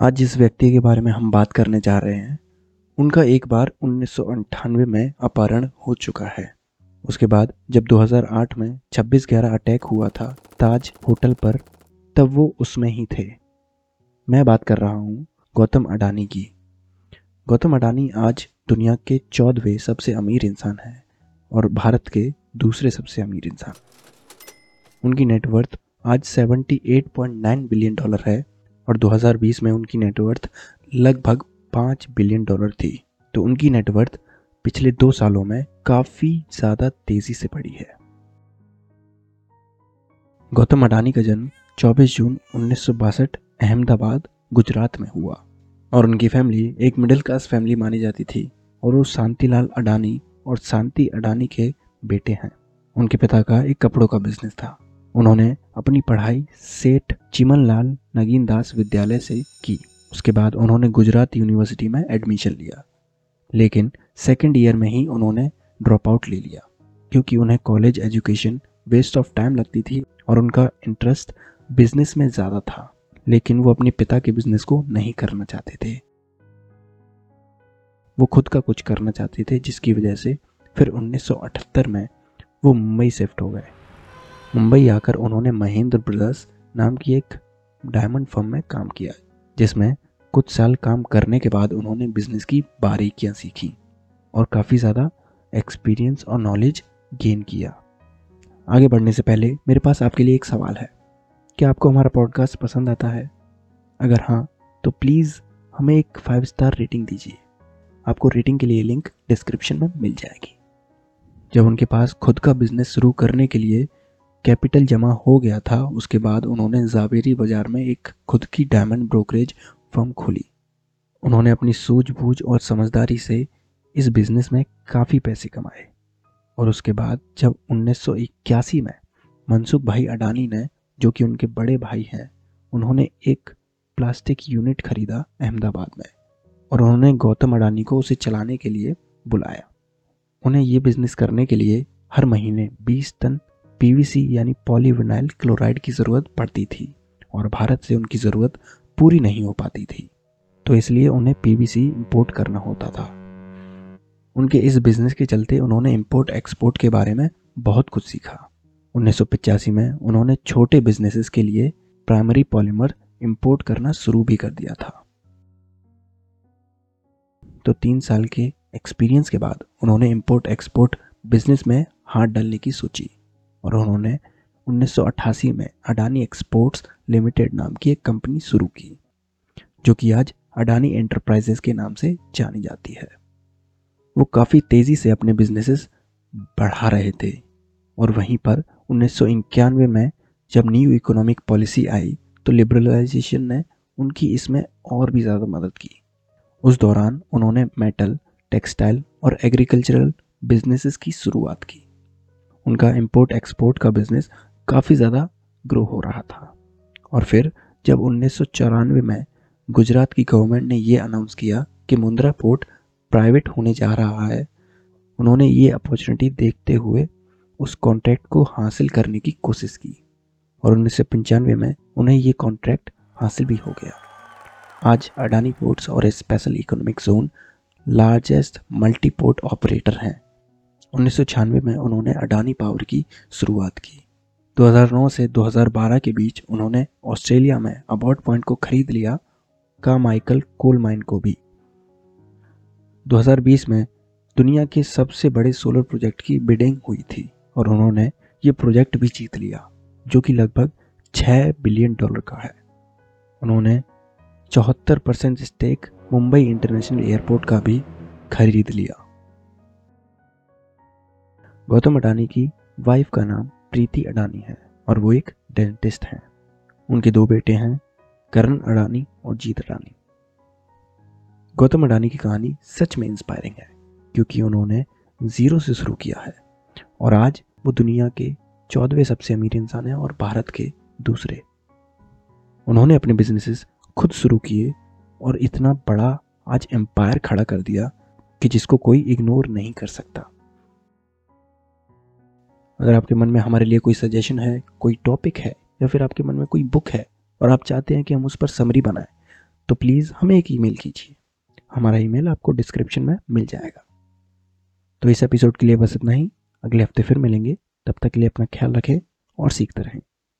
आज जिस व्यक्ति के बारे में हम बात करने जा रहे हैं, उनका एक बार उन्नीस में अपहरण हो चुका है। उसके बाद जब 2008 में 26 ग्यारह अटैक हुआ था ताज होटल पर, तब वो उसमें ही थे। मैं बात कर रहा हूँ गौतम अडानी की। गौतम अडानी आज दुनिया के चौदहवें सबसे अमीर इंसान हैं और भारत के दूसरे सबसे अमीर इंसान। उनकी नेटवर्थ आज 78.9 बिलियन डॉलर है और 2020 में उनकी नेटवर्थ लगभग पाँच बिलियन डॉलर थी। तो उनकी नेटवर्थ पिछले दो सालों में काफ़ी ज़्यादा तेज़ी से बढ़ी है। गौतम अडानी का जन्म 24 जून उन्नीस सौ बासठ अहमदाबाद, गुजरात में हुआ और उनकी फैमिली एक मिडिल क्लास फैमिली मानी जाती थी और वो शांतिलाल अडानी और शांति अडानी के बेटे हैं। उनके पिता का एक कपड़ों का बिज़नेस था। उन्होंने अपनी पढ़ाई सेठ चिमनलाल नगीन दास विद्यालय से की। उसके बाद उन्होंने गुजरात यूनिवर्सिटी में एडमिशन लिया। लेकिन सेकेंड ईयर में ही उन्होंने ड्रॉप आउट ले लिया, क्योंकि उन्हें college education waste of time लगती थी और उनका इंटरेस्ट बिज़नेस में ज़्यादा था, लेकिन वो अपने पिता के बिज़नेस को नहीं करना चाहते थे। वो खुद का कुछ करना चाहते थे, जिसकी वजह से फिर 1978 में वो मुंबई शिफ्ट हो गए। मुंबई आकर उन्होंने महेंद्र ब्रदर्स नाम की एक डायमंड फर्म में काम किया, जिसमें कुछ साल काम करने के बाद उन्होंने बिज़नेस की बारीकियाँ सीखी और काफ़ी ज़्यादा एक्सपीरियंस और नॉलेज गेन किया। आगे बढ़ने से पहले मेरे पास आपके लिए एक सवाल है। क्या आपको हमारा पॉडकास्ट पसंद आता है? अगर हाँ तो प्लीज़ हमें एक फाइव स्टार रेटिंग दीजिए। आपको रेटिंग के लिए लिंक डिस्क्रिप्शन में मिल जाएगी। जब उनके पास खुद का बिज़नेस शुरू करने के लिए कैपिटल जमा हो गया था, उसके बाद उन्होंने जावेरी बाज़ार में एक खुद की डायमंड ब्रोकरेज फर्म खोली। उन्होंने अपनी सूझबूझ और समझदारी से इस बिज़नेस में काफ़ी पैसे कमाए। और उसके बाद जब उन्नीस सौ इक्यासी में मनसुख भाई अडानी ने, जो कि उनके बड़े भाई हैं, उन्होंने एक प्लास्टिक यूनिट खरीदा अहमदाबाद में और उन्होंने गौतम अडानी को उसे चलाने के लिए बुलाया। उन्हें ये बिज़नेस करने के लिए हर महीने 20 टन पीवीसी यानी पॉलीविनाइल क्लोराइड की ज़रूरत पड़ती थी और भारत से उनकी ज़रूरत पूरी नहीं हो पाती थी। तो इसलिए उन्हें पीवीसी इंपोर्ट करना होता था। उनके इस बिज़नेस के चलते उन्होंने इंपोर्ट एक्सपोर्ट के बारे में बहुत कुछ सीखा। उन्नीस में उन्होंने छोटे बिजनेसेस के लिए प्राइमरी पॉलीमर इंपोर्ट करना शुरू भी कर दिया था। तो तीन साल के एक्सपीरियंस के बाद उन्होंने इंपोर्ट एक्सपोर्ट बिज़नेस में हाथ डालने की सोची। और उन्होंने 1988 में अडानी एक्सपोर्ट्स लिमिटेड नाम की एक कंपनी शुरू की, जो कि आज अडानी एंटरप्राइजेस के नाम से जानी जाती है। वो काफ़ी तेज़ी से अपने बिजनेसेस बढ़ा रहे थे और वहीं पर उन्नीस सौ इक्यानवे में जब न्यू इकोनॉमिक पॉलिसी आई तो लिबरलाइजेशन ने उनकी इसमें और भी ज़्यादा मदद की। उस दौरान उन्होंने मेटल, टेक्सटाइल और एग्रीकल्चरल बिजनेसेस की शुरुआत की। उनका इम्पोर्ट एक्सपोर्ट का बिज़नेस काफ़ी ज़्यादा ग्रो हो रहा था। और फिर जब उन्नीस सौ चौरानवे में गुजरात की गवर्नमेंट ने ये अनाउंस किया कि मुंद्रा पोर्ट प्राइवेट होने जा रहा है, उन्होंने ये अपॉर्चुनिटी देखते हुए उस कॉन्ट्रैक्ट को हासिल करने की कोशिश की और उन्नीस सौ पंचानवे में उन्हें ये कॉन्ट्रैक्ट हासिल भी हो गया। आज अडानी पोर्ट्स और special economic zone largest multi port operator हैं। उन्नीस सौ छियानवे में उन्होंने अडानी पावर की शुरुआत की। 2009 से 2012 के बीच उन्होंने ऑस्ट्रेलिया में अबॉर्ड पॉइंट को खरीद लिया का माइकल कोल माइन को भी। 2020 में दुनिया के सबसे बड़े सोलर प्रोजेक्ट की बिडिंग हुई थी और उन्होंने ये प्रोजेक्ट भी जीत लिया, जो कि लगभग 6 बिलियन डॉलर का है। उन्होंने चौहत्तर percent stake Mumbai international airport का भी खरीद लिया। गौतम अडानी की वाइफ का नाम प्रीति अडानी है और वो एक डेंटिस्ट हैं। उनके दो बेटे हैं, करण अडानी और जीत अडानी। गौतम अडानी की कहानी सच में इंस्पायरिंग है, क्योंकि उन्होंने ज़ीरो से शुरू किया है और आज वो दुनिया के चौदहवें सबसे अमीर इंसान हैं और भारत के दूसरे। उन्होंने अपने बिजनेसेस खुद शुरू किए और इतना बड़ा आज एम्पायर खड़ा कर दिया कि जिसको कोई इग्नोर नहीं कर सकता। अगर आपके मन में हमारे लिए कोई सजेशन है, कोई टॉपिक है, या फिर आपके मन में कोई बुक है, और आप चाहते हैं कि हम उस पर समरी बनाएँ तो प्लीज़ हमें एक ईमेल कीजिए। हमारा ईमेल आपको डिस्क्रिप्शन में मिल जाएगा। तो इस एपिसोड के लिए बस इतना ही। अगले हफ़्ते फिर मिलेंगे। तब तक के लिए अपना ख्याल रखें और सीखते रहें।